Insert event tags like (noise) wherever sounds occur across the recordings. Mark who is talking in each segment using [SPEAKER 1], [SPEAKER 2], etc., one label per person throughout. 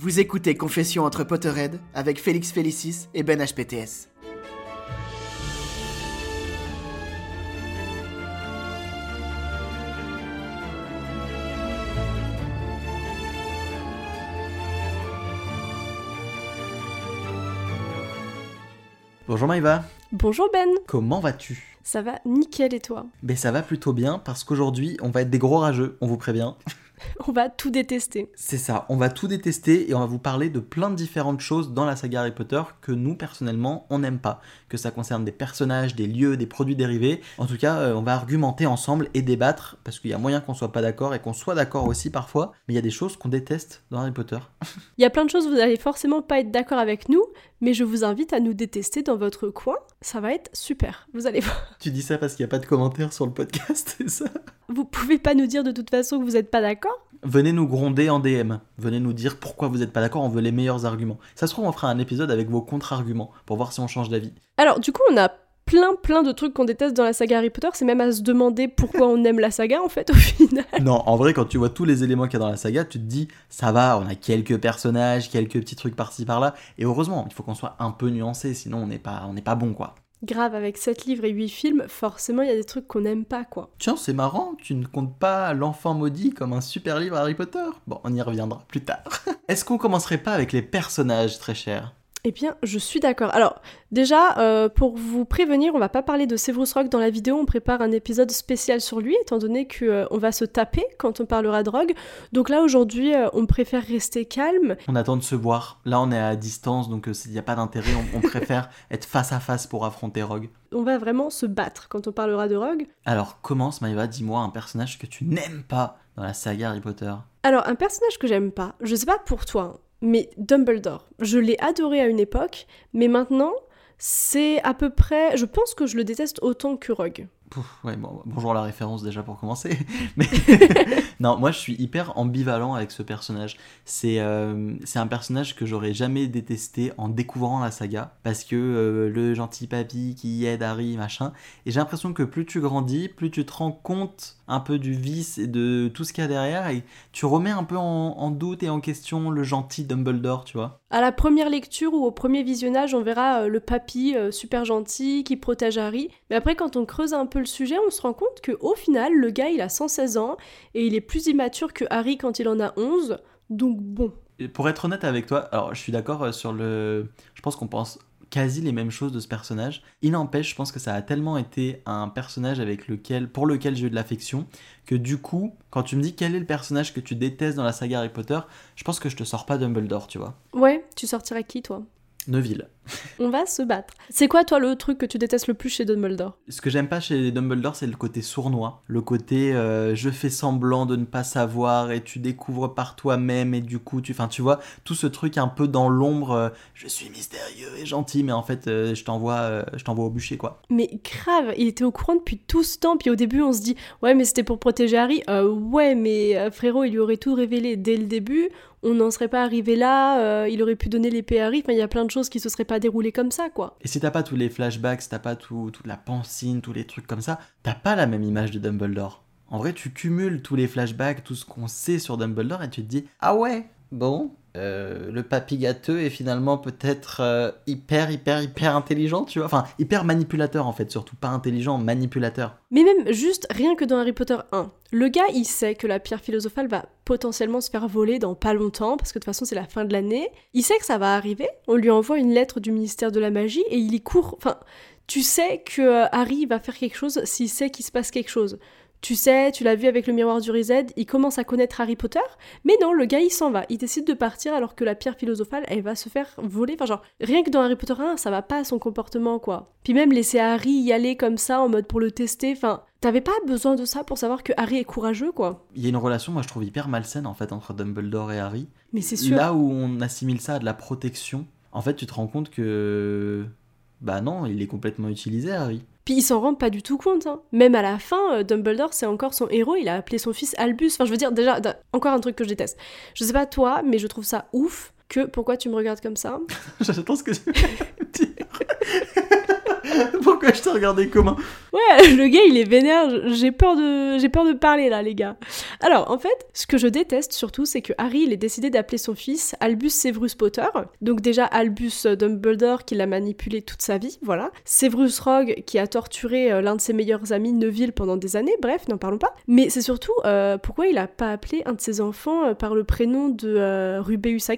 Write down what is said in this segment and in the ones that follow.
[SPEAKER 1] Vous écoutez Confession entre Potterhead avec Félix Félicis et Ben HPTS.
[SPEAKER 2] Bonjour Maïva,
[SPEAKER 3] Bonjour Ben,
[SPEAKER 2] comment vas-tu?
[SPEAKER 3] Ça va nickel et toi?
[SPEAKER 2] Ben ça va plutôt bien parce qu'aujourd'hui on va être des gros rageux, on vous prévient. (laughs)
[SPEAKER 3] On va tout détester.
[SPEAKER 2] C'est ça, on va tout détester et on va vous parler de plein de différentes choses dans la saga Harry Potter que nous personnellement on n'aime pas. Que ça concerne des personnages, des lieux, des produits dérivés. En tout cas, euh, on va argumenter ensemble et débattre parce qu'il y a moyen qu'on soit pas d'accord et qu'on soit d'accord aussi parfois. Mais il y a des choses qu'on déteste dans Harry Potter. (laughs)
[SPEAKER 3] Il y a plein de choses, vous allez forcément pas être d'accord avec nous, mais je vous invite à nous détester dans votre coin. Ça va être super, vous allez voir. (laughs)
[SPEAKER 2] tu dis ça parce qu'il n'y a pas de commentaires sur le podcast, (laughs) c'est ça?
[SPEAKER 3] Vous pouvez pas nous dire de toute façon que vous êtes pas d'accord?
[SPEAKER 2] Venez nous gronder en DM. Venez nous dire pourquoi vous n'êtes pas d'accord, on veut les meilleurs arguments. Ça se trouve, on fera un épisode avec vos contre-arguments pour voir si on change d'avis.
[SPEAKER 3] Alors, du coup, on a plein plein de trucs qu'on déteste dans la saga Harry Potter, c'est même à se demander pourquoi on aime la saga en fait au final.
[SPEAKER 2] Non, en vrai, quand tu vois tous les éléments qu'il y a dans la saga, tu te dis, ça va, on a quelques personnages, quelques petits trucs par-ci par-là. Et heureusement, il faut qu'on soit un peu nuancé, sinon on n'est pas, on n'est pas bon, quoi.
[SPEAKER 3] Grave, avec 7 livres et 8 films, forcément il y a des trucs qu'on n'aime pas quoi.
[SPEAKER 2] Tiens, c'est marrant, tu ne comptes pas L'Enfant Maudit comme un super livre Harry Potter? Bon, on y reviendra plus tard. (laughs) Est-ce qu'on commencerait pas avec les personnages, très chers?
[SPEAKER 3] Eh bien, je suis d'accord. Alors, déjà, euh, pour vous prévenir, on va pas parler de Severus Rock dans la vidéo, on prépare un épisode spécial sur lui, étant donné que euh, on va se taper quand on parlera drogue. Donc là, aujourd'hui, euh, on préfère rester calme.
[SPEAKER 2] On attend de se voir. Là, on est à distance, donc il n'y a pas d'intérêt. On, on préfère (laughs) être face à face pour affronter Rogue.
[SPEAKER 3] On va vraiment se battre quand on parlera de Rogue.
[SPEAKER 2] Alors, commence, Maïva, dis-moi un personnage que tu n'aimes pas dans la saga Harry Potter.
[SPEAKER 3] Alors, un personnage que j'aime pas, je sais pas pour toi, hein, mais Dumbledore. Je l'ai adoré à une époque, mais maintenant, c'est à peu près. Je pense que je le déteste autant que Rogue.
[SPEAKER 2] Pouf, ouais, bon, bonjour la référence déjà pour commencer. (laughs) Mais (laughs) non, moi je suis hyper ambivalent avec ce personnage. C'est euh, un personnage que j'aurais jamais détesté en découvrant la saga parce que euh, le gentil papy qui aide Harry machin. Et j'ai l'impression que plus tu grandis, plus tu te rends compte un peu du vice et de tout ce qu'il y a derrière et tu remets un peu en, en doute et en question le gentil Dumbledore, tu vois.
[SPEAKER 3] À la première lecture ou au premier visionnage, on verra euh, le papy euh, super gentil qui protège Harry. Mais après, quand on creuse un peu le sujet, on se rend compte que au final, le gars, il a 116 ans et il est plus immature que Harry quand il en a 11. Donc bon.
[SPEAKER 2] Et pour être honnête avec toi, alors je suis d'accord euh, sur le. Je pense qu'on pense quasi les mêmes choses de ce personnage. Il n'empêche, je pense que ça a tellement été un personnage avec lequel, pour lequel j'ai eu de l'affection, que du coup, quand tu me dis quel est le personnage que tu détestes dans la saga Harry Potter, je pense que je te sors pas Dumbledore, tu vois.
[SPEAKER 3] Ouais, tu sortirais qui toi?
[SPEAKER 2] Neville. (laughs)
[SPEAKER 3] On va se battre. C'est quoi, toi, le truc que tu détestes le plus chez Dumbledore?
[SPEAKER 2] Ce que j'aime pas chez Dumbledore, c'est le côté sournois. Le côté euh, je fais semblant de ne pas savoir et tu découvres par toi-même et du coup, tu, enfin, tu vois, tout ce truc un peu dans l'ombre. euh, je suis mystérieux et gentil, mais en fait, euh, je t'envoie, je t'envoie au bûcher, quoi.
[SPEAKER 3] Mais grave, il était au courant depuis tout ce temps, puis au début on se dit ouais mais c'était pour protéger Harry. Ouais mais frérot il lui aurait tout révélé dès le début, on n'en serait pas arrivé là, il aurait pu donner l'épée à Harry, enfin il y a plein de choses qui se seraient pas déroulées comme ça quoi.
[SPEAKER 2] Et si t'as pas tous les flashbacks, si t'as pas tout, toute la pancine, tous les trucs comme ça, t'as pas la même image de Dumbledore. En vrai, tu cumules tous les flashbacks, tout ce qu'on sait sur Dumbledore, et tu te dis Ah ouais, bon, euh, le papy gâteux est finalement peut-être euh, hyper, hyper, hyper intelligent, tu vois. Enfin, hyper manipulateur en fait, surtout pas intelligent, manipulateur.
[SPEAKER 3] Mais même juste rien que dans Harry Potter 1, le gars il sait que la pierre philosophale va potentiellement se faire voler dans pas longtemps, parce que de toute façon c'est la fin de l'année, il sait que ça va arriver, on lui envoie une lettre du ministère de la magie et il y court, enfin tu sais que euh, Harry va faire quelque chose s'il sait qu'il se passe quelque chose. Tu sais, tu l'as vu avec le miroir du Reset, il commence à connaître Harry Potter, mais non, le gars il s'en va, il décide de partir alors que la pierre philosophale elle va se faire voler. Enfin, genre, rien que dans Harry Potter 1, ça va pas à son comportement quoi. Puis même laisser Harry y aller comme ça en mode pour le tester, enfin, t'avais pas besoin de ça pour savoir que Harry est courageux quoi.
[SPEAKER 2] Il y a une relation, moi je trouve hyper malsaine en fait entre Dumbledore et Harry.
[SPEAKER 3] Mais c'est sûr.
[SPEAKER 2] Là où on assimile ça à de la protection, en fait, tu te rends compte que. Bah non, il est complètement utilisé, Harry.
[SPEAKER 3] Puis il s'en rend pas du tout compte. hein. Même à la fin, euh, Dumbledore, c'est encore son héros. Il a appelé son fils Albus. Enfin, je veux dire, déjà, encore un truc que je déteste. Je sais pas toi, mais je trouve ça ouf que. Pourquoi tu me regardes comme ça? (laughs)
[SPEAKER 2] J'attends ce que tu veux dire. (laughs) (laughs) Pourquoi je te regardais comment
[SPEAKER 3] Ouais, (laughs) le gars, il est vénère. J'ai peur de, j'ai peur de parler là, les gars. Alors, en fait, ce que je déteste surtout, c'est que Harry, il est décidé d'appeler son fils Albus Severus Potter. Donc déjà Albus Dumbledore qui l'a manipulé toute sa vie, voilà. Severus Rogue qui a torturé euh, l'un de ses meilleurs amis Neville pendant des années. Bref, n'en parlons pas. Mais c'est surtout euh, pourquoi il a pas appelé un de ses enfants euh, par le prénom de euh, Rubeus.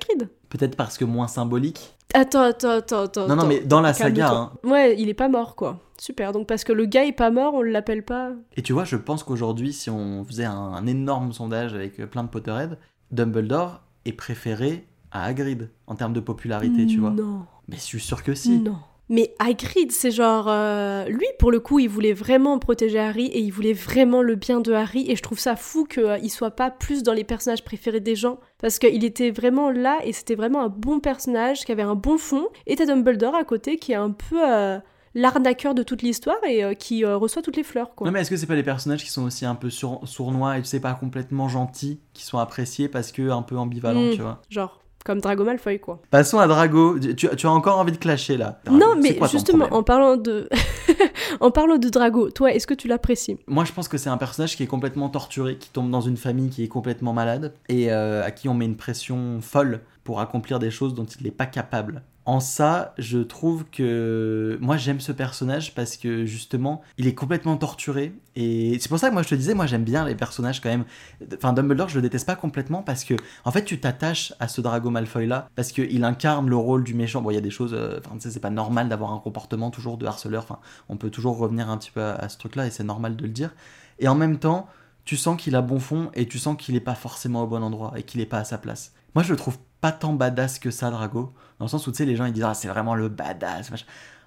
[SPEAKER 2] Peut-être parce que moins symbolique.
[SPEAKER 3] Attends, attends, attends, attends.
[SPEAKER 2] Non, non, mais dans la saga, hein.
[SPEAKER 3] Ouais, il est pas mort, quoi. Super. Donc parce que le gars est pas mort, on l'appelle pas.
[SPEAKER 2] Et tu vois, je pense qu'aujourd'hui, si on faisait un, un énorme sondage avec euh, plein de Potterhead, Dumbledore est préféré à Hagrid en termes de popularité, tu vois.
[SPEAKER 3] Non.
[SPEAKER 2] Mais je suis sûr que si.
[SPEAKER 3] Non. Mais Hagrid, c'est genre... euh, lui, pour le coup, il voulait vraiment protéger Harry et il voulait vraiment le bien de Harry. Et je trouve ça fou qu'il soit pas plus dans les personnages préférés des gens. Parce qu'il était vraiment là et c'était vraiment un bon personnage qui avait un bon fond. Et t'as Dumbledore à côté qui est un peu... euh, l'arnaqueur de toute l'histoire et euh, qui euh, reçoit toutes les fleurs quoi.
[SPEAKER 2] Non, mais est-ce que c'est pas les personnages qui sont aussi un peu sur- sournois et tu sais pas complètement gentils, qui sont appréciés parce que un peu ambivalents,
[SPEAKER 3] Mm.
[SPEAKER 2] tu vois?
[SPEAKER 3] Genre comme Drago Malfoy quoi.
[SPEAKER 2] Passons à Drago. Tu, tu as encore envie de clasher là. Drago.
[SPEAKER 3] non mais
[SPEAKER 2] quoi
[SPEAKER 3] justement en parlant de (laughs) en parlant de Drago, toi est-ce que tu l'apprécies?
[SPEAKER 2] Moi, je pense que c'est un personnage qui est complètement torturé, qui tombe dans une famille qui est complètement malade et euh, à qui on met une pression folle pour accomplir des choses dont il n'est pas capable. En ça, je trouve que moi j'aime ce personnage parce que justement, il est complètement torturé et c'est pour ça que moi je te disais, moi j'aime bien les personnages quand même. Enfin, Dumbledore, je le déteste pas complètement parce que en fait, tu t'attaches à ce Drago Malfoy là parce qu'il incarne le rôle du méchant. Bon, il y a des choses, euh, enfin, tu sais, c'est pas normal d'avoir un comportement toujours de harceleur. Enfin, on peut toujours revenir un petit peu à, à ce truc là et c'est normal de le dire. Et en même temps, tu sens qu'il a bon fond et tu sens qu'il est pas forcément au bon endroit et qu'il est pas à sa place. Moi, je le trouve pas tant badass que ça, Drago, dans le sens où tu sais, les gens ils disent ah c'est vraiment le badass.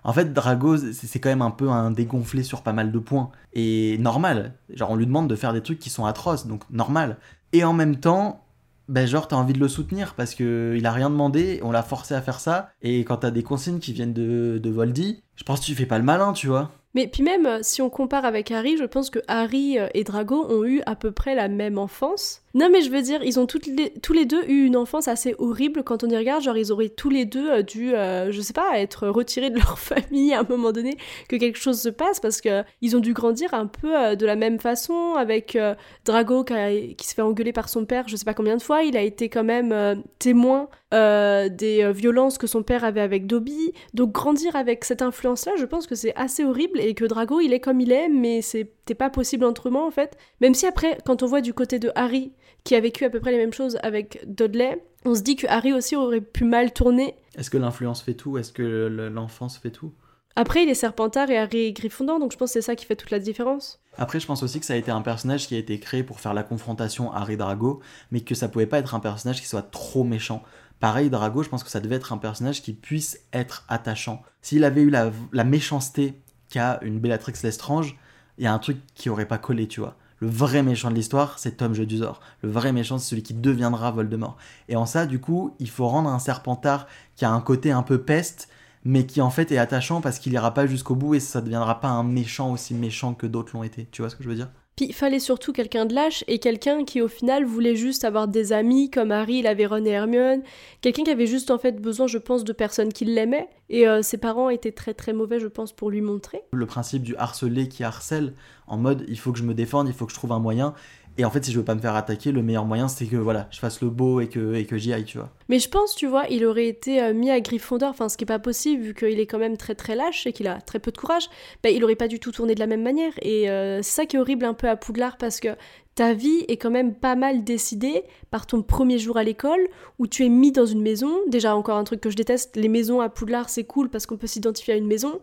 [SPEAKER 2] En fait, Drago, c'est c'est quand même un peu un dégonflé sur pas mal de points et normal. Genre, on lui demande de faire des trucs qui sont atroces, donc normal. Et en même temps, ben genre t'as envie de le soutenir parce que il a rien demandé, on l'a forcé à faire ça. Et quand t'as des consignes qui viennent de, de Voldy, je pense que tu fais pas le malin, tu vois.
[SPEAKER 3] Mais puis même, euh, si on compare avec Harry, je pense que Harry euh, et Drago ont eu à peu près la même enfance. Non mais je veux dire, ils ont tous les deux eu une enfance assez horrible quand on y regarde, genre ils auraient tous les deux euh, dû, je sais pas, être retirés de leur (laughs) famille à un moment donné, que quelque chose se passe, parce que ils ont dû grandir un peu de la même façon, avec Drago qui, qui se fait engueuler par son père, je sais pas combien de fois, il a été quand même témoin euh, des euh, violences que son père avait avec Dobby, donc grandir avec cette influence-là, je pense que c'est assez horrible et que Drago, il est comme il est, mais c'était pas possible autrement en fait. Même si après, quand on voit du côté de Harry, qui a vécu à peu près les mêmes choses avec Dudley, on se dit que Harry aussi aurait pu mal tourner.
[SPEAKER 2] Est-ce que l'influence fait tout? Est-ce que le- l'enfance fait tout?
[SPEAKER 3] Après, il est Serpentard et Harry est Gryffondor, donc je pense que c'est ça qui fait toute la différence.
[SPEAKER 2] Après, je pense aussi que ça a été un personnage qui a été créé pour faire la confrontation Harry-Drago, mais que ça pouvait pas être un personnage qui soit trop méchant. Pareil, Drago, je pense que ça devait être un personnage qui puisse être attachant. S'il avait eu la, la méchanceté qu'a une Bellatrix Lestrange, il y a un truc qui aurait pas collé, tu vois. Le vrai méchant de l'histoire, c'est Tom Jedusor. Le vrai méchant, c'est celui qui deviendra Voldemort. Et en ça, du coup, il faut rendre un Serpentard qui a un côté un peu peste, mais qui en fait est attachant parce qu'il ira pas jusqu'au bout et ça ne deviendra pas un méchant aussi méchant que d'autres l'ont été. Tu vois ce que je veux dire?
[SPEAKER 3] Puis il fallait surtout quelqu'un de lâche et quelqu'un qui au final voulait juste avoir des amis comme Harry, avait Ron et Hermione, quelqu'un qui avait juste en fait besoin, je pense, de personnes qui l'aimaient et euh, ses parents étaient très très mauvais, je pense, pour lui montrer.
[SPEAKER 2] Le principe du harcelé qui harcèle, en mode il faut que je me défende, il faut que je trouve un moyen. Et en fait, si je veux pas me faire attaquer, le meilleur moyen, c'est que voilà, je fasse le beau et que, et que j'y aille, tu vois.
[SPEAKER 3] Mais je pense, tu vois, il aurait été euh, mis à Gryffondor, enfin ce qui est pas possible vu qu'il est quand même très très lâche et qu'il a très peu de courage, ben, il aurait pas du tout tourné de la même manière. Et euh, c'est ça qui est horrible un peu à Poudlard parce que ta vie est quand même pas mal décidée par ton premier jour à l'école où tu es mis dans une maison. Déjà, encore un truc que je déteste, les maisons à Poudlard c'est cool parce qu'on peut s'identifier à une maison,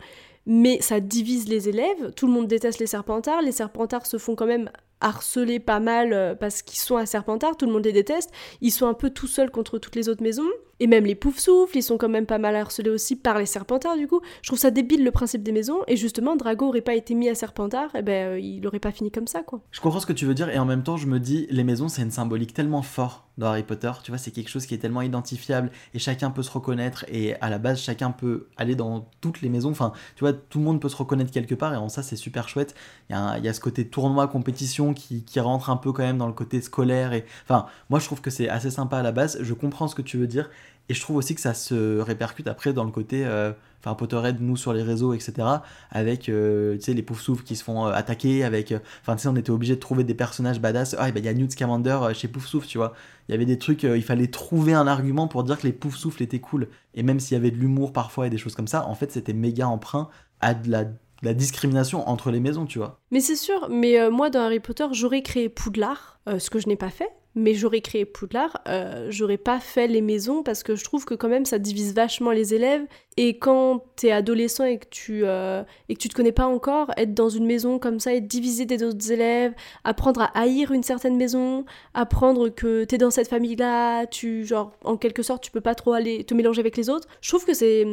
[SPEAKER 3] mais ça divise les élèves. Tout le monde déteste les Serpentards. Les Serpentards se font quand même harceler pas mal euh, parce qu'ils sont à Serpentard, tout le monde les déteste. Ils sont un peu tout seuls contre toutes les autres maisons. Et même les Poufsouffles, ils sont quand même pas mal harcelés aussi par les Serpentards du coup. Je trouve ça débile le principe des maisons. Et justement, Drago aurait pas été mis à Serpentard, et ben euh, il aurait pas fini comme ça quoi.
[SPEAKER 2] Je comprends ce que tu veux dire et en même temps, je me dis, les maisons, c'est une symbolique tellement fort dans Harry Potter. Tu vois, c'est quelque chose qui est tellement identifiable et chacun peut se reconnaître. Et à la base, chacun peut aller dans toutes les maisons. Enfin, tu vois, tout le monde peut se reconnaître quelque part et en ça, c'est super chouette. Il y, a ce côté tournoi, compétition qui, qui rentre un peu quand même dans le côté scolaire. Et enfin, moi, je trouve que c'est assez sympa à la base. Je comprends ce que tu veux dire. Et je trouve aussi que ça se répercute après dans le côté, euh, enfin Potterhead, nous sur les réseaux, etc. Avec, euh, tu sais, les Poufsouffles qui se font euh, attaquer, avec, enfin, tu sais, on était obligé de trouver des personnages badass. Ah, ben il y a Newt Scamander chez Poufsouffle, tu vois. Il y avait des trucs, il fallait trouver un argument pour dire que les Poufsouffles étaient cool. Et même s'il y avait de l'humour parfois et des choses comme ça, en fait, c'était méga emprunt à de la, discrimination entre les maisons, tu vois.
[SPEAKER 3] Mais c'est sûr, mais moi dans Harry Potter, j'aurais créé Poudlard, ce que je n'ai pas fait. Mais j'aurais créé Poudlard, euh, j'aurais pas fait les maisons parce que je trouve que quand même ça divise vachement les élèves. Et quand t'es adolescent et que tu euh, et que tu te connais pas encore, être dans une maison comme ça, être divisé des autres élèves, apprendre à haïr une certaine maison, apprendre que t'es dans cette famille-là, tu genre en quelque sorte tu peux pas trop aller te mélanger avec les autres. Je trouve que c'est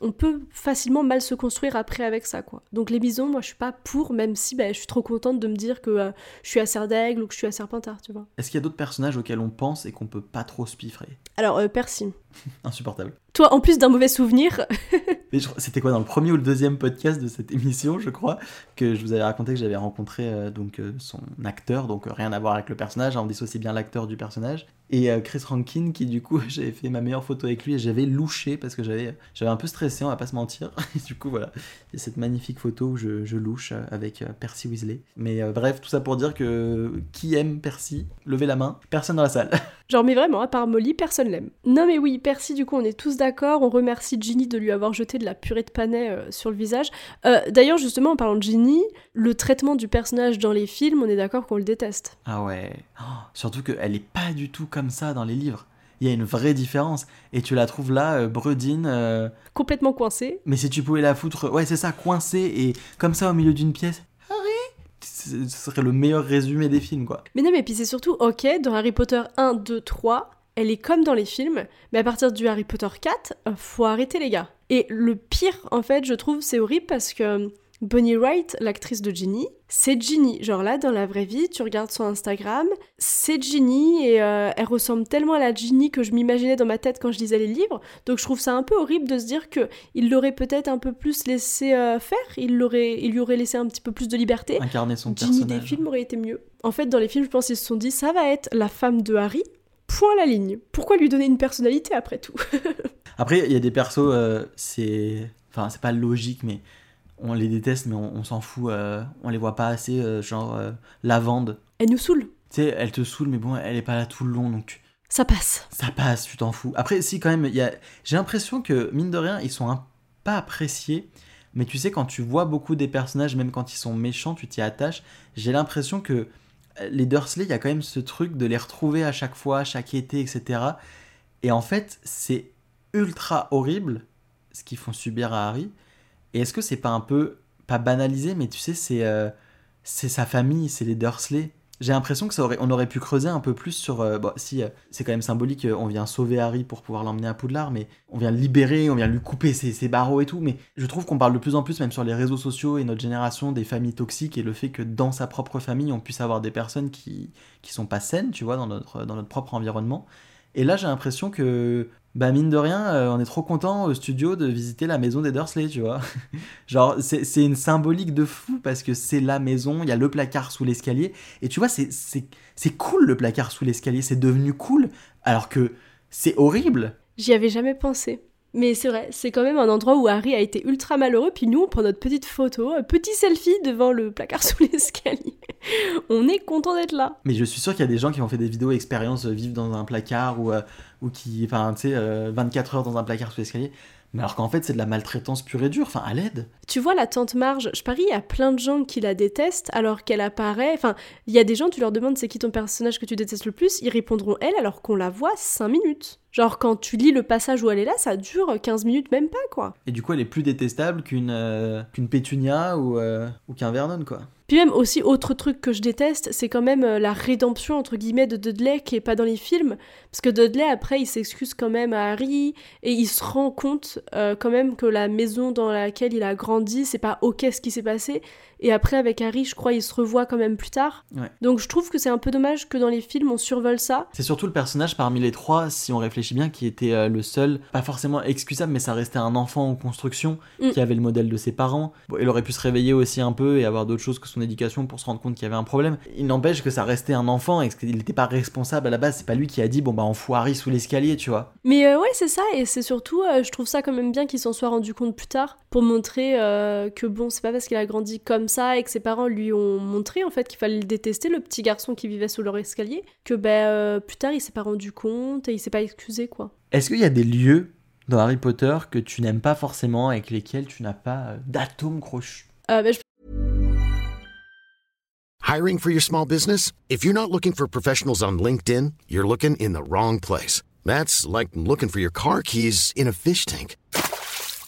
[SPEAKER 3] on peut facilement mal se construire après avec ça quoi. Donc les maisons, moi je suis pas pour, même si ben, je suis trop contente de me dire que euh, je suis à Serre d'Aigle ou que je suis à Serpentard, tu vois.
[SPEAKER 2] Est-ce qu'il y a d'autres personnages auxquels on pense et qu'on peut pas trop se piffrer
[SPEAKER 3] Alors euh, Percy, (laughs)
[SPEAKER 2] Insupportable.
[SPEAKER 3] Toi en plus d'un mauvais souvenir, (laughs)
[SPEAKER 2] C'était quoi dans le premier ou le deuxième podcast de cette émission, je crois, que je vous avais raconté que j'avais rencontré euh, donc euh, son acteur, donc euh, rien à voir avec le personnage, hein, on dissocie bien l'acteur du personnage, et Chris Rankin qui du coup (laughs) j'avais fait ma meilleure photo avec lui et j'avais louché parce que j'avais j'avais un peu stressé, on va pas se mentir. (laughs) Et du coup voilà, il y a cette magnifique photo où je, je louche avec Percy Weasley. Mais bref, tout ça pour dire que qui aime Percy, levez la main, personne dans la salle.
[SPEAKER 3] genre mais vraiment à part Molly, personne l'aime. Non mais oui, Percy du coup on est tous d'accord, on remercie Ginny de lui avoir jeté de la purée de panais euh, sur le visage. Euh, D'ailleurs justement en parlant de Ginny, le traitement du personnage dans les films, on est d'accord qu'on le déteste.
[SPEAKER 2] Ah ouais. Oh, surtout qu'elle est pas du tout comme ça dans les livres. Il y a une vraie différence. Et tu la trouves là, euh, Bredine. euh,
[SPEAKER 3] Complètement coincé.
[SPEAKER 2] mais si tu pouvais la foutre, ouais, c'est ça, coincée et comme ça au milieu d'une pièce. Ce serait le meilleur résumé des films, quoi.
[SPEAKER 3] Mais non mais puis c'est surtout, ok, dans Harry Potter 1, 2, 3, elle est comme dans les films, mais à partir du Harry Potter 4, euh, faut arrêter les gars. Et le pire, en fait, je trouve, c'est horrible parce que Bonnie Wright, l'actrice de Ginny, c'est Ginny. Genre là, dans la vraie vie, tu regardes son Instagram, c'est Ginny et euh, elle ressemble tellement à la Ginny que je m'imaginais dans ma tête quand je lisais les livres. Donc je trouve ça un peu horrible de se dire que il l'aurait peut-être un peu plus laissé euh, faire, il, l'aurait, il lui aurait laissé un petit peu plus de liberté.
[SPEAKER 2] Incarner son
[SPEAKER 3] Ginny
[SPEAKER 2] personnage.
[SPEAKER 3] des films aurait été mieux. En fait, dans les films, je pense qu'ils se sont dit, ça va être la femme de Harry, point à la ligne. Pourquoi lui donner une personnalité après tout? (laughs)
[SPEAKER 2] Après, il y a des persos, euh, c'est. Enfin, c'est pas logique, mais on les déteste, mais on, on s'en fout. euh, on les voit pas assez, euh, genre euh, Lavande.
[SPEAKER 3] Elle nous saoule.
[SPEAKER 2] Tu sais, elle te saoule, mais bon, elle est pas là tout le long, donc tu-
[SPEAKER 3] Ça passe.
[SPEAKER 2] ça passe, tu t'en fous. Après, si, quand même, il y a... j'ai l'impression que, mine de rien, ils sont un... pas appréciés. Mais tu sais, quand tu vois beaucoup des personnages, même quand ils sont méchants, tu t'y attaches. J'ai l'impression que les Dursley, il y a quand même ce truc de les retrouver à chaque fois, chaque été, etc. Et en fait, c'est ultra horrible ce qu'ils font subir à Harry. Et est-ce que c'est pas un peu, pas banalisé, mais tu sais, c'est euh, c'est sa famille, c'est les Dursley. J'ai l'impression que ça aurait, on aurait pu creuser un peu plus sur. euh, si euh, c'est quand même symbolique, euh, on vient sauver Harry pour pouvoir l'emmener à Poudlard, mais on vient le libérer, on vient lui couper ses, ses barreaux et tout. Mais je trouve qu'on parle de plus en plus, même sur les réseaux sociaux et notre génération, des familles toxiques et le fait que dans sa propre famille, on puisse avoir des personnes qui qui sont pas saines, tu vois, dans notre dans notre propre environnement. Et là, j'ai l'impression que, bah mine de rien, euh, on est trop content au studio de visiter la maison des Dursley, tu vois. (laughs) Genre, c'est une symbolique de fou parce que c'est la maison, il y a le placard sous l'escalier. Et tu vois, c'est cool le placard sous l'escalier, c'est devenu cool, alors que c'est horrible.
[SPEAKER 3] J'y avais jamais pensé. Mais c'est vrai, c'est quand même un endroit où Harry a été ultra malheureux, puis nous on prend notre petite photo, petit selfie devant le placard sous l'escalier. (laughs) on est content d'être là.
[SPEAKER 2] Mais je suis sûr qu'il y a des gens qui ont fait des vidéos expériences euh, vivre dans un placard ou, euh, qui, enfin, tu sais, euh, 24 heures dans un placard sous l'escalier. Mais alors qu'en fait, c'est de la maltraitance pure et dure, enfin, à l'aide.
[SPEAKER 3] Tu vois, la tante Marge, je parie, il y a plein de gens qui la détestent alors qu'elle apparaît. Enfin, il y a des gens, tu leur demandes c'est qui ton personnage que tu détestes le plus, ils répondront elle alors qu'on la voit 5 minutes. Genre, quand tu lis le passage où elle est là, ça dure 15 minutes, même pas, quoi.
[SPEAKER 2] Et du coup, elle est plus détestable qu'une euh, qu'une Pétunia ou, euh, ou qu'un Vernon, quoi.
[SPEAKER 3] Puis même aussi, autre truc que je déteste, c'est quand même euh, la rédemption, entre guillemets, de Dudley qui est pas dans les films. Parce que Dudley, après, il s'excuse quand même à Harry et il se rend compte euh, quand même que la maison dans laquelle il a grandi, c'est pas ok ce qui s'est passé. Et après, avec Harry, je crois, il se revoit quand même plus tard.
[SPEAKER 2] Ouais.
[SPEAKER 3] Donc je trouve que c'est un peu dommage que dans les films, on survole ça.
[SPEAKER 2] C'est surtout le personnage parmi les trois, si on réfléchit bien, qui était euh, le seul, pas forcément excusable, mais ça restait un enfant en construction,
[SPEAKER 3] Mm.
[SPEAKER 2] qui avait le modèle de ses parents. Bon, il aurait pu se réveiller aussi un peu et avoir d'autres choses que son éducation pour se rendre compte qu'il y avait un problème. Il n'empêche que ça restait un enfant et qu'il n'était pas responsable à la base. C'est pas lui qui a dit, bon bah on fout Harry sous l'escalier, tu vois.
[SPEAKER 3] Mais euh, ouais, c'est ça, et c'est surtout, euh, je trouve ça quand même bien qu'il s'en soit rendu compte plus tard, pour montrer que bon, c'est pas parce qu'il a grandi comme ça et que ses parents lui ont montré en fait qu'il fallait le détester, le petit garçon qui vivait sous leur escalier, que ben euh, plus tard il s'est pas rendu compte et il s'est pas excusé quoi.
[SPEAKER 2] Est-ce qu'il y a des lieux dans Harry Potter que tu n'aimes pas forcément, avec lesquels tu n'as pas euh, d'atome crochu
[SPEAKER 3] Euh, ben, je
[SPEAKER 4] Hiring for your small business? If you're not looking for professionals on LinkedIn, you're looking in the wrong place. That's like looking for your car keys in a fish tank.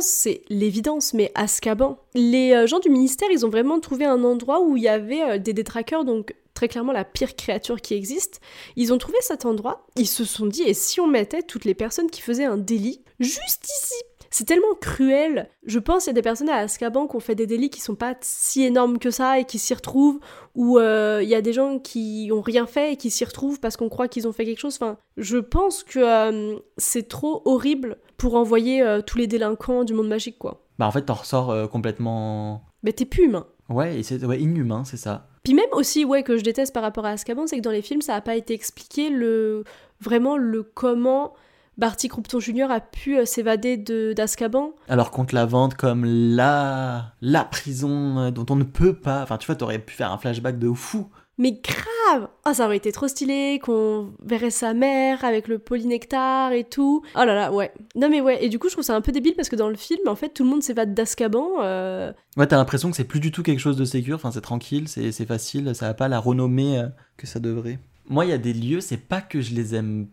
[SPEAKER 3] c'est l'évidence, mais Azkaban. Les euh, gens du ministère, ils ont vraiment trouvé un endroit où il y avait euh, des détraqueurs, donc très clairement la pire créature qui existe. Ils ont trouvé cet endroit, ils se sont dit, et si on mettait toutes les personnes qui faisaient un délit? Juste ici c'est tellement cruel. Je pense qu'il y a des personnes à Azkaban qui ont fait des délits qui sont pas si énormes que ça et qui s'y retrouvent, ou euh, il y a des gens qui ont rien fait et qui s'y retrouvent parce qu'on croit qu'ils ont fait quelque chose. Enfin, je pense que euh, c'est trop horrible pour envoyer euh, tous les délinquants du monde magique, quoi.
[SPEAKER 2] Bah en fait, t'en ressors complètement...
[SPEAKER 3] Mais t'es plus humain.
[SPEAKER 2] Ouais, et c'est ouais, inhumain, c'est ça.
[SPEAKER 3] Puis même aussi, ouais, que je déteste par rapport à Azkaban, c'est que dans les films, ça n'a pas été expliqué le vraiment le comment Barty Croupton Jr. a pu euh, s'évader de d'Azkaban.
[SPEAKER 2] Alors qu'on te la vente comme la, la prison euh, dont on ne peut pas... Enfin, tu vois, t'aurais pu faire un flashback de fou.
[SPEAKER 3] Mais grave Ah, ça aurait été trop stylé qu'on verrait sa mère avec le polynectar et tout. Oh là là, ouais. Non mais ouais, et du coup, je trouve ça un peu débile parce que dans le film, en fait, tout le monde s'évade d'Azkaban. euh,
[SPEAKER 2] Ouais, t'as l'impression que c'est plus du tout quelque chose de sécure, enfin c'est tranquille, c'est c'est facile, ça a pas la renommée euh, que ça devrait. Moi, il y a des lieux, c'est pas que je les aime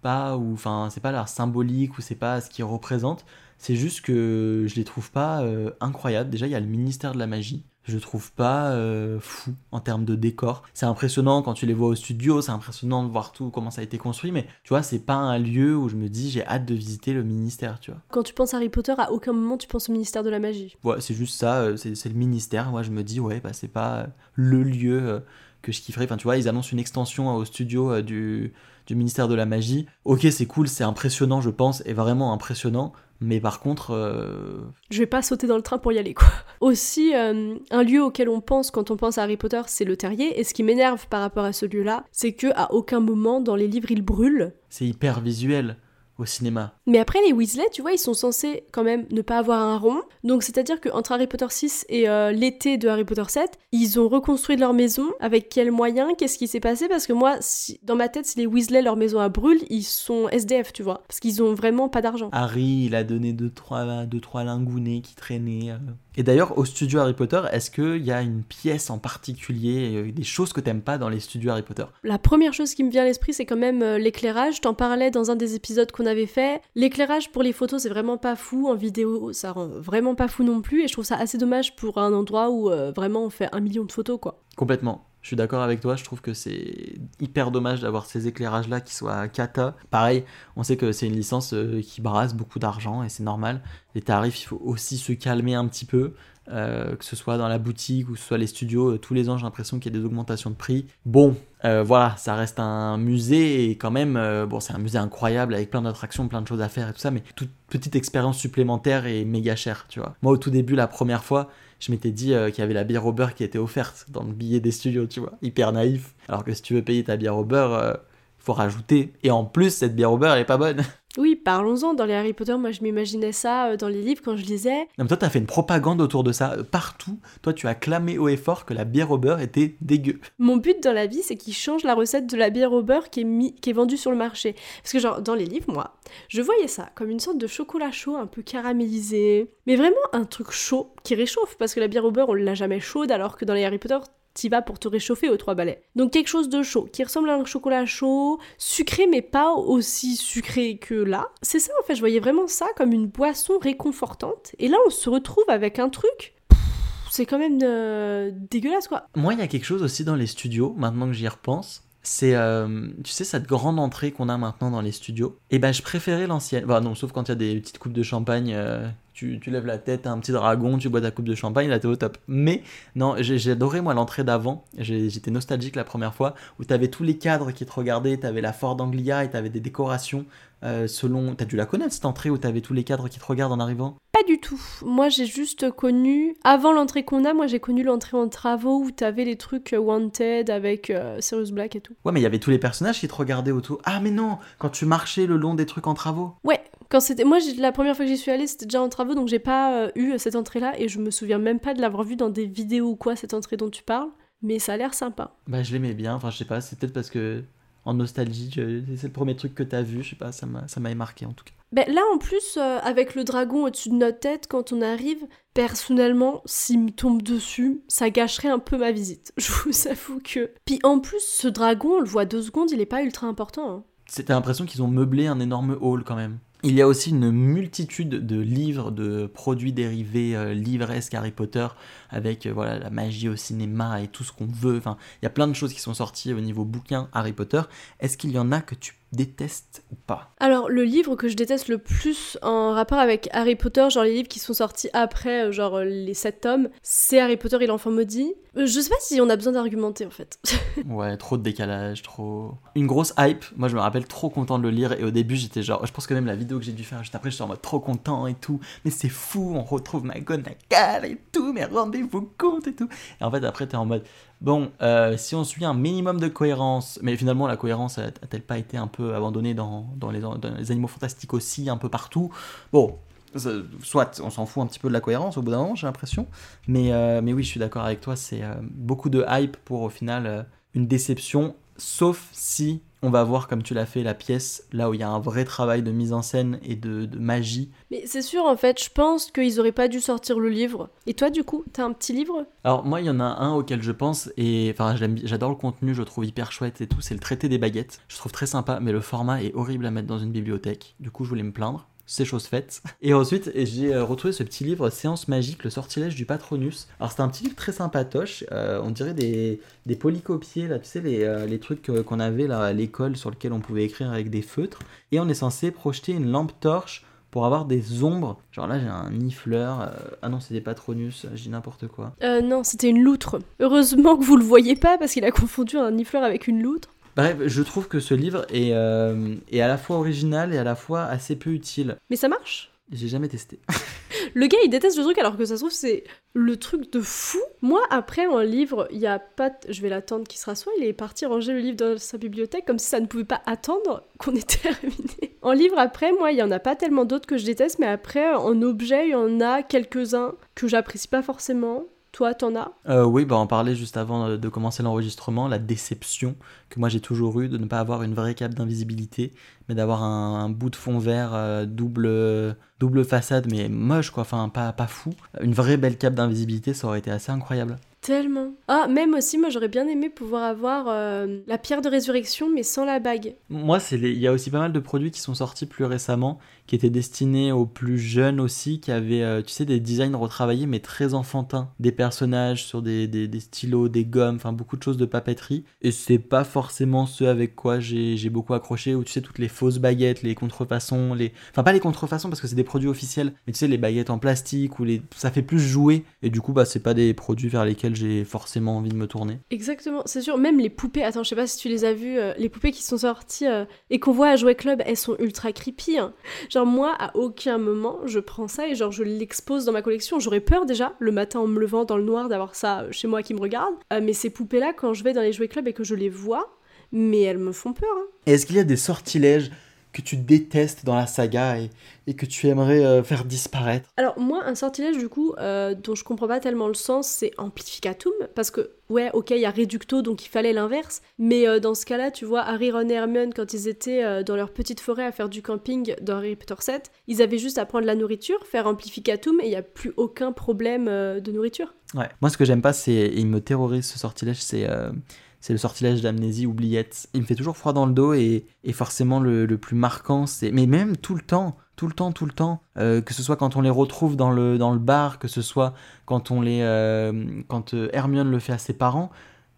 [SPEAKER 2] pas, ou enfin c'est pas leur symbolique, ou c'est pas ce qu'ils représentent, c'est juste que je les trouve pas euh, incroyables. Déjà, il y a le ministère de la magie. Je trouve pas euh, fou en termes de décor. C'est impressionnant quand tu les vois au studio, c'est impressionnant de voir tout, comment ça a été construit, mais tu vois, c'est pas un lieu où je me dis j'ai hâte de visiter le ministère, tu vois.
[SPEAKER 3] Quand tu penses Harry Potter, à aucun moment tu penses au ministère de la magie.
[SPEAKER 2] Ouais, c'est juste ça, euh, c'est c'est le ministère. Moi, je me dis, ouais, bah, c'est pas le lieu que je kifferais. Enfin, tu vois, ils annoncent une extension au studio euh, du, du ministère de la magie. Ok, c'est cool, c'est impressionnant, je pense, et vraiment impressionnant. Mais par contre, euh,
[SPEAKER 3] Je vais pas sauter dans le train pour y aller, quoi. (laughs) Aussi, euh, un lieu auquel on pense quand on pense à Harry Potter, c'est le terrier. Et ce qui m'énerve par rapport à ce lieu-là, c'est que à aucun moment dans les livres il brûle.
[SPEAKER 2] c'est hyper visuel au cinéma.
[SPEAKER 3] Mais après, les Weasley, tu vois, ils sont censés quand même ne pas avoir un rond. Donc, c'est-à-dire qu'entre Harry Potter 6 et euh, l'été de Harry Potter 7, ils ont reconstruit leur maison. Avec quels moyens? Qu'est-ce qui s'est passé? Parce que moi, si- dans ma tête, si les Weasley, leur maison a brûle, ils sont SDF, tu vois. Parce qu'ils ont vraiment pas d'argent.
[SPEAKER 2] Harry, il a donné deux trois, deux, trois lingounets qui traînaient. euh. Et d'ailleurs, au studio Harry Potter, est-ce qu'il y a une pièce en particulier, euh, des choses que t'aimes pas dans les studios Harry Potter?
[SPEAKER 3] La première chose qui me vient à l'esprit, c'est quand même euh, l'éclairage. T'en parlais dans un des épisodes qu'on avait fait. L'éclairage pour les photos, c'est vraiment pas fou. En vidéo, ça rend vraiment pas fou non plus. Et je trouve ça assez dommage pour un endroit où euh, vraiment on fait un million de photos, quoi.
[SPEAKER 2] Complètement. Je suis d'accord avec toi, je trouve que c'est hyper dommage d'avoir ces éclairages-là qui soient cata. Pareil, on sait que c'est une licence euh, qui brasse beaucoup d'argent et c'est normal. Les tarifs, il faut aussi se calmer un petit peu, euh, que ce soit dans la boutique ou que ce soit les studios. euh, tous les ans, j'ai l'impression qu'il y a des augmentations de prix. Bon, voilà, ça reste un musée et quand même, bon, c'est un musée incroyable avec plein d'attractions, plein de choses à faire et tout ça, mais toute petite expérience supplémentaire est méga chère, tu vois. Moi, au tout début, la première fois, je m'étais dit euh, qu'il y avait la bière au beurre qui était offerte dans le billet des studios, tu vois. Hyper naïf. Alors que si tu veux payer ta bière au beurre, euh, faut rajouter. Et en plus, cette bière au beurre, elle est pas bonne.
[SPEAKER 3] Oui, parlons-en. Dans les Harry Potter, moi je m'imaginais ça euh, dans les livres quand je lisais.
[SPEAKER 2] Non, mais toi, t'as fait une propagande autour de ça. Euh, Partout, toi, tu as clamé haut et fort que la bière au beurre était dégueu.
[SPEAKER 3] Mon but dans la vie, c'est qu'ils changent la recette de la bière au beurre qui est, mis, qui est vendue sur le marché. Parce que, genre, dans les livres, moi, je voyais ça comme une sorte de chocolat chaud un peu caramélisé. Mais vraiment un truc chaud qui réchauffe. Parce que la bière au beurre, on l'a jamais chaude, alors que dans les Harry Potter, t'y vas pour te réchauffer aux trois balais. Donc quelque chose de chaud, qui ressemble à un chocolat chaud, sucré, mais pas aussi sucré que là. C'est ça, en fait, je voyais vraiment ça comme une boisson réconfortante. Et là, on se retrouve avec un truc. C'est quand même euh, dégueulasse, quoi.
[SPEAKER 2] Moi, il y a quelque chose aussi dans les studios, maintenant que j'y repense. C'est, euh, tu sais, cette grande entrée qu'on a maintenant dans les studios. Et ben, je préférais l'ancienne. Bah non, sauf quand il y a des petites coupes de champagne. euh, tu, tu lèves la tête, un petit dragon, tu bois ta coupe de champagne, là t'es au top. Mais non, j'ai adoré moi l'entrée d'avant. J'étais nostalgique la première fois où t'avais tous les cadres qui te regardaient, t'avais la Ford Anglia et t'avais des décorations euh, selon. T'as dû la connaître cette entrée où t'avais tous les cadres qui te regardent en arrivant?
[SPEAKER 3] Pas du tout. Moi, j'ai juste connu, avant l'entrée qu'on a, moi j'ai connu l'entrée en travaux où t'avais les trucs euh, Wanted avec euh, Sirius Black et tout.
[SPEAKER 2] Ouais, mais il y avait tous les personnages qui te regardaient autour. Ah, mais non, quand tu marchais le long des trucs en travaux.
[SPEAKER 3] Ouais, quand c'était. Moi, j'ai- la première fois que j'y suis allée, c'était déjà en travaux, donc j'ai pas euh, eu cette entrée-là et je me souviens même pas de l'avoir vue dans des vidéos ou quoi, cette entrée dont tu parles. Mais ça a l'air sympa.
[SPEAKER 2] Bah, je l'aimais bien. Enfin, je sais pas, c'est peut-être parce que en nostalgie, c'est le premier truc que t'as vu. Je sais pas, ça m'a ça m'avait marqué en tout cas.
[SPEAKER 3] Ben, là, en plus, euh, avec le dragon au-dessus de notre tête, quand on arrive, personnellement, s'il me tombe dessus, ça gâcherait un peu ma visite. (laughs) Je vous avoue que. Puis en plus, ce dragon, on le voit deux secondes, il est pas ultra important. hein.
[SPEAKER 2] C'était l'impression qu'ils ont meublé un énorme hall quand même. Il y a aussi une multitude de livres, de produits dérivés euh, livresques Harry Potter, avec euh, voilà la magie au cinéma et tout ce qu'on veut. Il y a plein de choses qui sont sorties au niveau bouquin Harry Potter. Est-ce qu'il y en a que tu détestes ou pas
[SPEAKER 3] Alors, le livre que je déteste le plus en rapport avec Harry Potter, genre les livres qui sont sortis après, euh, genre euh, les sept tomes, c'est Harry Potter et l'enfant maudit. Euh, Je sais pas si on a besoin d'argumenter en fait. (laughs)
[SPEAKER 2] Ouais, trop de décalage, trop. Une grosse hype. Moi, je me rappelle trop content de le lire. Et au début, j'étais genre. Je pense que même la vidéo que j'ai dû faire juste après, j'étais en mode trop content et tout. Mais c'est fou, on retrouve McGonagall et tout. Mais rendez-vous compte et tout. Et en fait, après, t'es en mode. Bon, euh, si on suit un minimum de cohérence. Mais finalement, la cohérence a-t-elle pas été un peu abandonnée dans, dans, les, animaux fantastiques aussi, un peu partout? Bon. Soit on s'en fout un petit peu de la cohérence au bout d'un moment, j'ai l'impression. Mais, euh, mais oui, je suis d'accord avec toi, c'est euh, beaucoup de hype pour au final une déception, sauf si on va voir comme tu l'as fait la pièce, là où il y a un vrai travail de mise en scène et de, de magie.
[SPEAKER 3] Mais c'est sûr en fait, je pense qu'ils auraient pas dû sortir le livre. Et toi du coup, t'as un petit livre?
[SPEAKER 2] Alors moi, il y en a un auquel je pense, et enfin j'adore le contenu, je le trouve hyper chouette et tout, c'est le traité des baguettes. Je trouve très sympa, mais le format est horrible à mettre dans une bibliothèque. Du coup, je voulais me plaindre. C'est chose faite. Et ensuite, j'ai euh, retrouvé ce petit livre Séance magique, le sortilège du Patronus. Alors, c'est un petit livre très sympatoche. euh, on dirait des, des polycopiés, là, tu sais, les, euh, trucs qu'on avait là, à l'école sur lesquels on pouvait écrire avec des feutres. Et on est censé projeter une lampe torche pour avoir des ombres. Genre là, j'ai un nifleur. Ah non, c'était Patronus, je dis n'importe quoi.
[SPEAKER 3] Euh, non, c'était une loutre. Heureusement que vous le voyez pas parce qu'il a (laughs) confondu un nifleur avec une loutre.
[SPEAKER 2] Bref, je trouve que ce livre est, euh, est à la fois original et à la fois assez peu utile.
[SPEAKER 3] Mais ça marche.
[SPEAKER 2] J'ai jamais testé. (laughs)
[SPEAKER 3] Le gars, il déteste le truc alors que ça se trouve, c'est le truc de fou. Moi, après, un livre, il y a pas. Je vais l'attendre qu'il se rassoie. Il est parti ranger le livre dans sa bibliothèque comme si ça ne pouvait pas attendre qu'on ait (laughs) terminé. En livre, après, moi, il y en a pas tellement d'autres que je déteste, mais après, en objet, il y en a quelques-uns que j'apprécie pas forcément. Toi, t'en as?
[SPEAKER 2] Euh, oui, bah, on parlait juste avant de commencer l'enregistrement, la déception que moi j'ai toujours eue de ne pas avoir une vraie cape d'invisibilité, mais d'avoir un, un bout de fond vert euh, double, double façade, mais moche quoi, enfin pas, pas fou. Une vraie belle cape d'invisibilité, ça aurait été assez incroyable.
[SPEAKER 3] Tellement. Ah, même aussi, moi, j'aurais bien aimé pouvoir avoir euh, la pierre de résurrection, mais sans la bague.
[SPEAKER 2] Moi, c'est les- il y a aussi pas mal de produits qui sont sortis plus récemment, qui étaient destinés aux plus jeunes aussi, qui avaient, euh, tu sais, des designs retravaillés, mais très enfantins. Des personnages sur des, des, stylos, des gommes, enfin beaucoup de choses de papeterie. Et c'est pas forcément ce avec quoi j'ai beaucoup accroché, où tu sais, toutes les fausses baguettes, les contrefaçons, les... Enfin, pas les contrefaçons parce que c'est des produits officiels, mais tu sais, les baguettes en plastique, ou les... ça fait plus jouer. Et du coup, bah, c'est pas des produits vers lesquels j'ai forcément envie de me tourner.
[SPEAKER 3] Exactement, c'est sûr. Même les poupées, attends, je sais pas si tu les as vues, euh, les poupées qui sont sorties euh, et qu'on voit à Jouet Club, elles sont ultra creepy. hein. Moi, à aucun moment, je prends ça et genre, je l'expose dans ma collection. J'aurais peur déjà, le matin en me levant dans le noir, d'avoir ça euh, chez moi qui me regarde. Euh, mais ces poupées-là, quand je vais dans les Jouet Club et que je les vois, mais elles me font peur. hein.
[SPEAKER 2] Est-ce qu'il y a des sortilèges que tu détestes dans la saga et, et que tu aimerais euh, faire disparaître
[SPEAKER 3] Alors moi, un sortilège du coup, euh, dont je comprends pas tellement le sens, c'est amplificatum, parce que ouais, ok, il y a reducto, donc il fallait l'inverse, mais euh, dans ce cas-là, tu vois, Harry, Ron et Hermione, quand ils étaient euh, dans leur petite forêt à faire du camping dans Harry Potter 7, ils avaient juste à prendre la nourriture, faire amplificatum, et il y a plus aucun problème euh, de nourriture.
[SPEAKER 2] Ouais. Moi, ce que j'aime pas, c'est. et Il me terrorise ce sortilège, c'est. C'est le sortilège d'amnésie oubliette. Il me fait toujours froid dans le dos et, et forcément le, plus marquant, c'est. Mais même tout le temps, tout le temps, tout le temps. euh, que ce soit quand on les retrouve dans le, dans le bar, que ce soit quand on les. euh, quand euh, Hermione le fait à ses parents,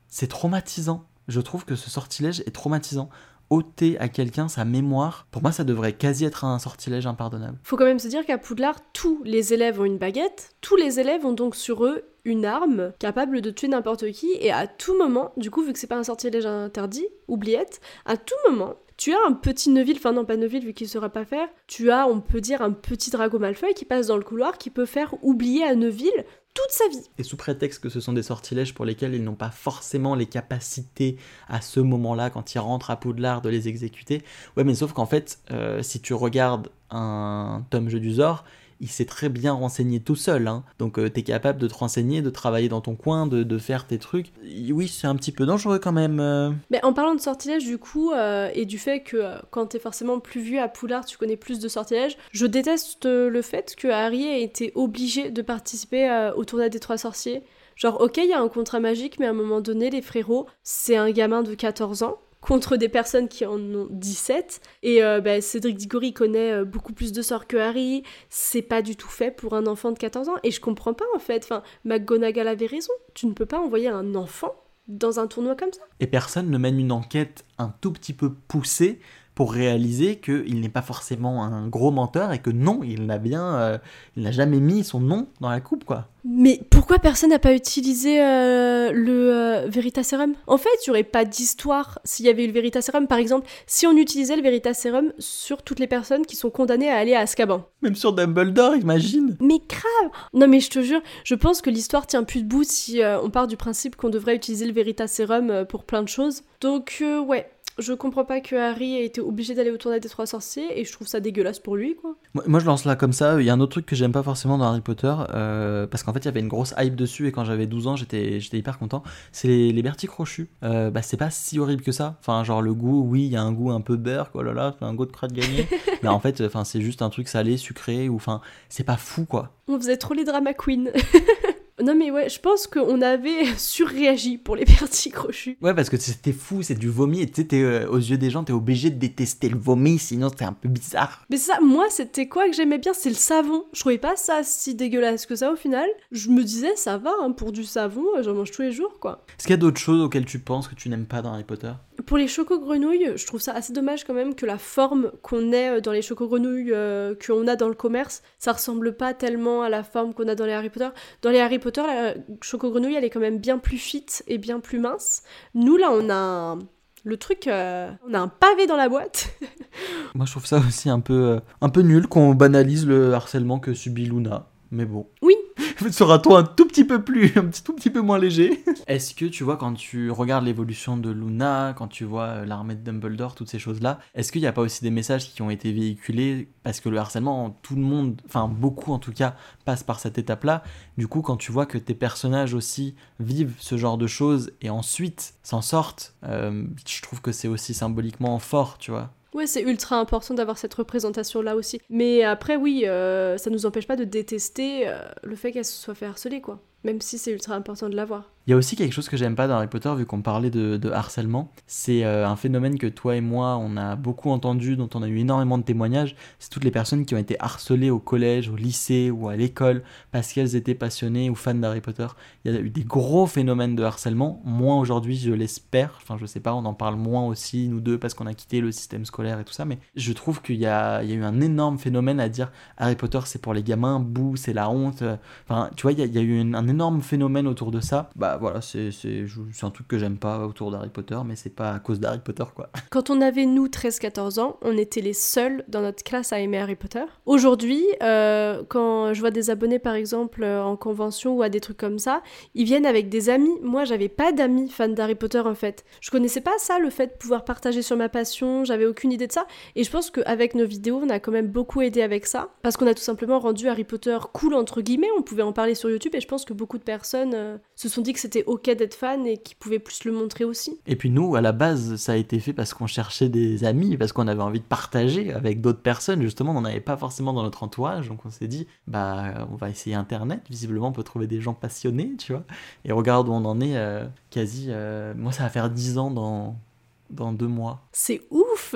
[SPEAKER 2] c'est traumatisant. Je trouve que ce sortilège est traumatisant. Ôter à quelqu'un sa mémoire, pour moi, ça devrait quasi être un sortilège impardonnable.
[SPEAKER 3] Faut quand même se dire qu'à Poudlard, tous les élèves ont une baguette, tous les élèves ont donc sur eux une arme capable de tuer n'importe qui, et à tout moment, du coup, vu que c'est pas un sortilège interdit, oubliette, à tout moment, tu as un petit Neville, enfin non pas Neville vu qu'il saura pas faire, tu as, on peut dire, un petit Drago Malfoy qui passe dans le couloir, qui peut faire oublier à Neville toute sa vie.
[SPEAKER 2] Et sous prétexte que ce sont des sortilèges pour lesquels ils n'ont pas forcément les capacités à ce moment-là, quand ils rentrent à Poudlard, de les exécuter. Ouais, mais sauf qu'en fait, euh, si tu regardes un tome Jeu du Zor, il s'est très bien renseigné tout seul. hein. Donc tu t'es capable de te renseigner, de travailler dans ton coin, de, de faire tes trucs. Oui, c'est un petit peu dangereux quand même. euh.
[SPEAKER 3] Mais en parlant de sortilèges, du coup, euh, et du fait que euh, quand t'es forcément plus vieux à Poudlard, tu connais plus de sortilèges, je déteste euh, le fait que Harry ait été obligé de participer euh, au tournoi des trois sorciers. Genre, ok, il y a un contrat magique, mais à un moment donné, les frérots, c'est un gamin de 14 ans contre des personnes qui en ont 17. Et euh, bah, Cédric Diggory connaît euh, beaucoup plus de sorts que Harry. C'est pas du tout fait pour un enfant de 14 ans. Et je comprends pas, en fait. Enfin, McGonagall avait raison. Tu ne peux pas envoyer un enfant dans un tournoi comme ça.
[SPEAKER 2] Et personne ne mène une enquête un tout petit peu poussée pour réaliser qu'il n'est pas forcément un gros menteur et que non, il n'a bien, euh, il n'a jamais mis son nom dans la coupe, quoi.
[SPEAKER 3] Mais pourquoi personne n'a pas utilisé euh, le euh, Veritaserum En fait, il n'y aurait pas d'histoire s'il y avait eu le Veritaserum. Par exemple, si on utilisait le Veritaserum sur toutes les personnes qui sont condamnées à aller à Azkaban.
[SPEAKER 2] Même sur Dumbledore, imagine.
[SPEAKER 3] Mais grave Non mais je te jure, je pense que l'histoire tient plus debout si euh, on part du principe qu'on devrait utiliser le Veritaserum pour plein de choses. Donc ouais, je comprends pas que Harry ait été obligé d'aller au tournoi des trois sorciers et je trouve ça dégueulasse pour lui quoi.
[SPEAKER 2] Moi, moi, je lance là comme ça. Il y a un autre truc que j'aime pas forcément dans Harry Potter, euh, parce qu'en fait, il y avait une grosse hype dessus, et quand j'avais 12 ans, j'étais j'étais hyper content. C'est les, les Bertie crochus. Euh, bah, c'est pas si horrible que ça. Enfin, genre, le goût, oui, il y a un goût un peu beurre, quoi, là là, un goût de crade gagné. (laughs) Mais en fait, enfin, c'est juste un truc salé, sucré, ou enfin, c'est pas fou, quoi.
[SPEAKER 3] On faisait trop les drama queens. (laughs) Non mais ouais, je pense qu'on avait (laughs) surréagi pour les petits crochus.
[SPEAKER 2] Ouais, parce que c'était fou, c'est du vomi, et tu sais, euh, aux yeux des gens, t'es obligé de détester le vomi, sinon c'est un peu bizarre.
[SPEAKER 3] Mais ça, moi, c'était quoi que j'aimais bien C'est le savon. Je trouvais pas ça si dégueulasse que ça au final. Je me disais, ça va, hein, pour du savon, j'en mange tous les jours, quoi.
[SPEAKER 2] Est-ce qu'il y a d'autres choses auxquelles tu penses que tu n'aimes pas dans Harry Potter?
[SPEAKER 3] Pour les chocos-grenouilles, je trouve ça assez dommage quand même que la forme qu'on ait euh, dans les chocos-grenouilles euh, qu'on a dans le commerce, ça ressemble pas tellement à la forme qu'on a dans les Harry Potter. Dans les Harry Potter, la choco-grenouille, elle est quand même bien plus fit et bien plus mince. Nous, là, on a un- le truc, euh, on a un pavé dans la boîte. (laughs)
[SPEAKER 2] Moi, je trouve ça aussi un peu, euh, un peu nul qu'on banalise le harcèlement que subit Luna. Mais bon.
[SPEAKER 3] Oui. (laughs)
[SPEAKER 2] Sera-t-on un tout petit peu plus, un petit, tout petit peu moins léger (laughs) Est-ce que tu vois, quand tu regardes l'évolution de Luna, quand tu vois euh, l'armée de Dumbledore, toutes ces choses-là, est-ce qu'il n'y a pas aussi des messages qui ont été véhiculés Parce que le harcèlement, tout le monde, enfin beaucoup en tout cas, passe par cette étape-là. Du coup, quand tu vois que tes personnages aussi vivent ce genre de choses et ensuite s'en sortent, euh, je trouve que c'est aussi symboliquement fort, tu vois.
[SPEAKER 3] Ouais, c'est ultra important d'avoir cette représentation-là aussi. Mais après, oui, euh, ça nous empêche pas de détester euh, le fait qu'elle se soit fait harceler, quoi. Même si c'est ultra important de l'avoir.
[SPEAKER 2] Il y a aussi quelque chose que j'aime pas dans Harry Potter, vu qu'on parlait de, harcèlement. C'est euh, un phénomène que toi et moi, on a beaucoup entendu, dont on a eu énormément de témoignages. C'est toutes les personnes qui ont été harcelées au collège, au lycée ou à l'école parce qu'elles étaient passionnées ou fans d'Harry Potter. Il y a eu des gros phénomènes de harcèlement. Moins aujourd'hui, je l'espère. Enfin, je sais pas, on en parle moins aussi, nous deux, parce qu'on a quitté le système scolaire et tout ça. Mais je trouve qu'il y a, eu un énorme phénomène à dire Harry Potter, c'est pour les gamins, bouh, c'est la honte. Enfin, tu vois, il y a, il y a eu un, un énorme phénomène autour de ça. Bah voilà, c'est un truc que j'aime pas autour d'Harry Potter, mais c'est pas à cause d'Harry Potter, quoi. (laughs)
[SPEAKER 3] Quand on avait, nous, 13-14 ans, on était les seuls dans notre classe à aimer Harry Potter. Aujourd'hui, euh, quand je vois des abonnés, par exemple, euh, en convention ou à des trucs comme ça, ils viennent avec des amis. Moi, j'avais pas d'amis fans d'Harry Potter, en fait. Je connaissais pas ça, le fait de pouvoir partager sur ma passion, j'avais aucune idée de ça. Et je pense qu'avec nos vidéos, on a quand même beaucoup aidé avec ça. Parce qu'on a tout simplement rendu Harry Potter cool, entre guillemets. On pouvait en parler sur YouTube et je pense que beaucoup de personnes euh, se sont dit que c'était ok d'être fan et qu'ils pouvaient plus le montrer aussi.
[SPEAKER 2] Et puis nous, à la base, ça a été fait parce qu'on cherchait des amis, parce qu'on avait envie de partager avec d'autres personnes. Justement, on n'en avait pas forcément dans notre entourage, donc on s'est dit, bah, on va essayer Internet. Visiblement, on peut trouver des gens passionnés, tu vois. Et regarde où on en est, euh, quasi. euh, moi, ça va faire 10 ans dans dans deux mois.
[SPEAKER 3] C'est ouf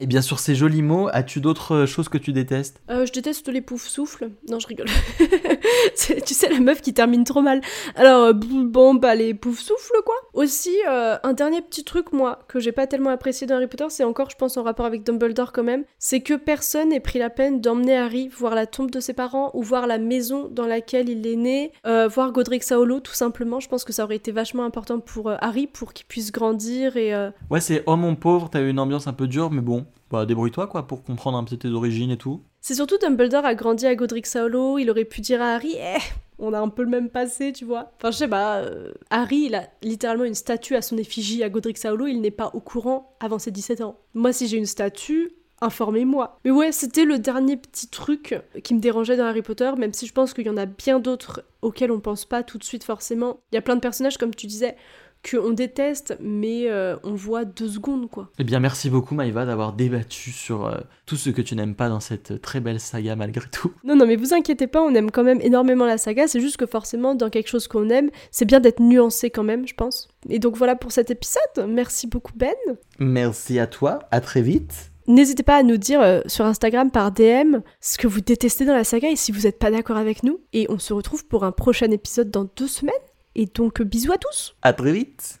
[SPEAKER 2] Et bien sur ces jolis mots, as-tu d'autres choses que tu détestes?
[SPEAKER 3] Euh, je déteste les poufs souffles. Non, je rigole. (laughs) Tu sais, la meuf qui termine trop mal. Alors, euh, bon, bah, les poufs souffles, quoi. Aussi, euh, un dernier petit truc, moi, que j'ai pas tellement apprécié dans Harry Potter, c'est encore, je pense, en rapport avec Dumbledore quand même, c'est que personne n'ait pris la peine d'emmener Harry voir la tombe de ses parents ou voir la maison dans laquelle il est né, euh, voir Godric Saolo, tout simplement. Je pense que ça aurait été vachement important pour Harry, pour qu'il puisse grandir et...
[SPEAKER 2] Ouais, c'est oh mon pauvre, t'as eu une ambiance un peu dure, mais bon, bah débrouille-toi quoi pour comprendre un peu tes origines et tout.
[SPEAKER 3] C'est surtout Dumbledore a grandi à Godric Saolo, il aurait pu dire à Harry, eh, on a un peu le même passé, tu vois. Enfin, je sais pas, euh, Harry, il a littéralement une statue à son effigie à Godric Saolo, il n'est pas au courant avant ses 17 ans. Moi, si j'ai une statue, informez-moi. Mais ouais, c'était le dernier petit truc qui me dérangeait dans Harry Potter, même si je pense qu'il y en a bien d'autres auxquels on pense pas tout de suite forcément. Il y a plein de personnages, comme tu disais, qu'on déteste, mais euh, on voit deux secondes, quoi.
[SPEAKER 2] Eh bien merci beaucoup Maïva d'avoir débattu sur euh, tout ce que tu n'aimes pas dans cette très belle saga malgré tout.
[SPEAKER 3] Non, non, mais vous inquiétez pas, on aime quand même énormément la saga. C'est juste que forcément, dans quelque chose qu'on aime, c'est bien d'être nuancé quand même, je pense. Et donc voilà pour cet épisode. Merci beaucoup, Ben.
[SPEAKER 2] Merci à toi, à très vite.
[SPEAKER 3] N'hésitez pas à nous dire euh, sur Instagram par DM ce que vous détestez dans la saga et si vous n'êtes pas d'accord avec nous. Et on se retrouve pour un prochain épisode dans deux semaines. Et donc, euh, bisous à tous.
[SPEAKER 2] À très vite.